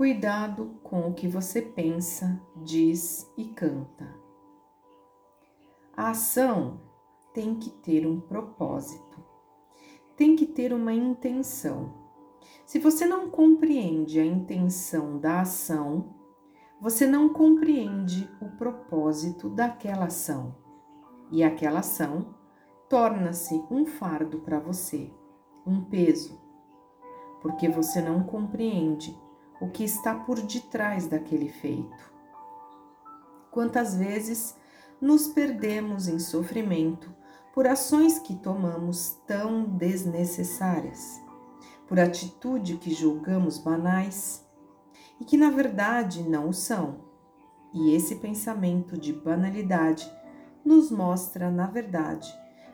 Cuidado com o que você pensa, diz e canta. A ação tem que ter um propósito, tem que ter uma intenção. Se você não compreende a intenção da ação, você não compreende o propósito daquela ação. E aquela ação torna-se um fardo para você, um peso, porque você não compreende o que está por detrás daquele feito. Quantas vezes nos perdemos em sofrimento por ações que tomamos tão desnecessárias, por atitude que julgamos banais e que na verdade não o são. E esse pensamento de banalidade nos mostra, na verdade,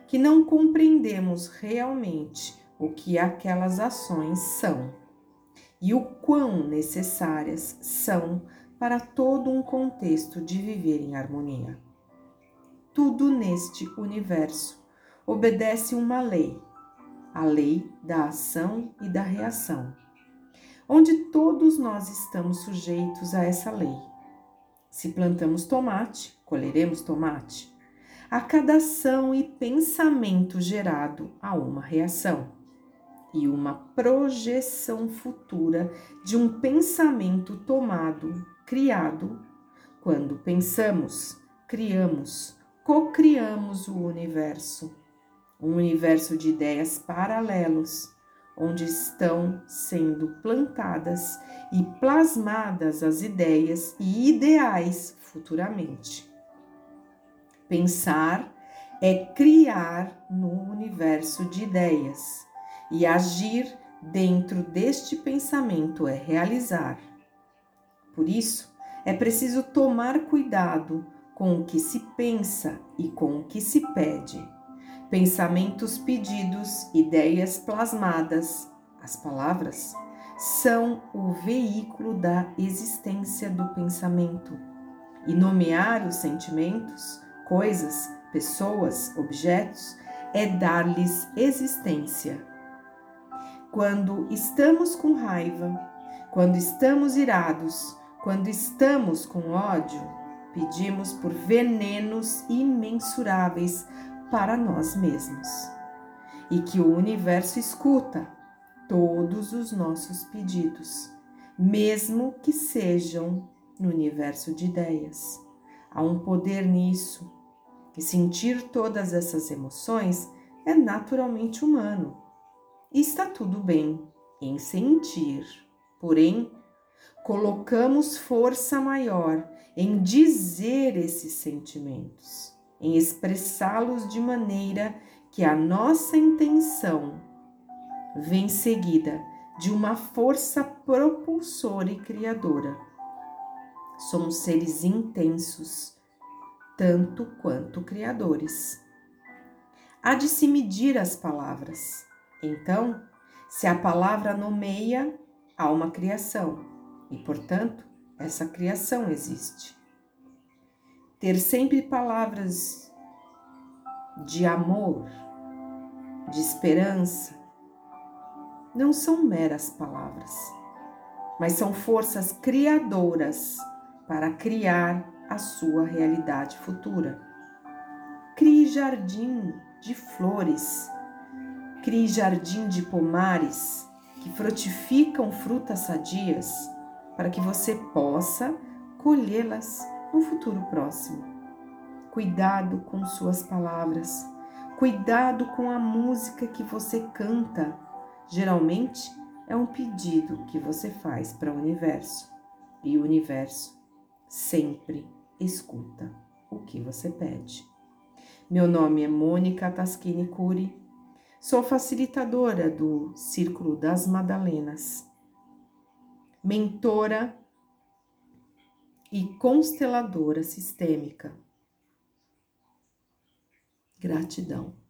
que não compreendemos realmente o que aquelas ações são e o quão necessárias são para todo um contexto de viver em harmonia. Tudo neste universo obedece uma lei, a lei da ação e da reação, onde todos nós estamos sujeitos a essa lei. Se plantamos tomate, colheremos tomate. A cada ação e pensamento gerado há uma reação e uma projeção futura de um pensamento tomado, criado. Quando pensamos, criamos, cocriamos o universo, um universo de ideias paralelos, onde estão sendo plantadas e plasmadas as ideias e ideais futuramente. Pensar é criar no universo de ideias e agir dentro deste pensamento é realizar. Por isso, é preciso tomar cuidado com o que se pensa e com o que se pede. Pensamentos pedidos, ideias plasmadas, as palavras, são o veículo da existência do pensamento. E nomear os sentimentos, coisas, pessoas, objetos, é dar-lhes existência quando estamos com raiva, quando estamos irados, quando estamos com ódio, pedimos por venenos imensuráveis para nós mesmos. E que o universo escuta todos os nossos pedidos, mesmo que sejam no universo de ideias. Há um poder nisso, e sentir todas essas emoções é naturalmente humano está tudo bem em sentir, porém, colocamos força maior em dizer esses sentimentos, em expressá-los de maneira que a nossa intenção vem seguida de uma força propulsora e criadora. Somos seres intensos, tanto quanto criadores. Há de se medir as palavras então, se a palavra nomeia, há uma criação e, portanto, essa criação existe. Ter sempre palavras de amor, de esperança, não são meras palavras, mas são forças criadoras para criar a sua realidade futura. Crie jardim de flores Crie jardim de pomares que frutificam frutas sadias para que você possa colhê-las no futuro próximo. Cuidado com suas palavras, cuidado com a música que você canta. Geralmente é um pedido que você faz para o universo e o universo sempre escuta o que você pede. Meu nome é Mônica Taschini Curi Sou facilitadora do Círculo das Madalenas, mentora e consteladora sistêmica. Gratidão.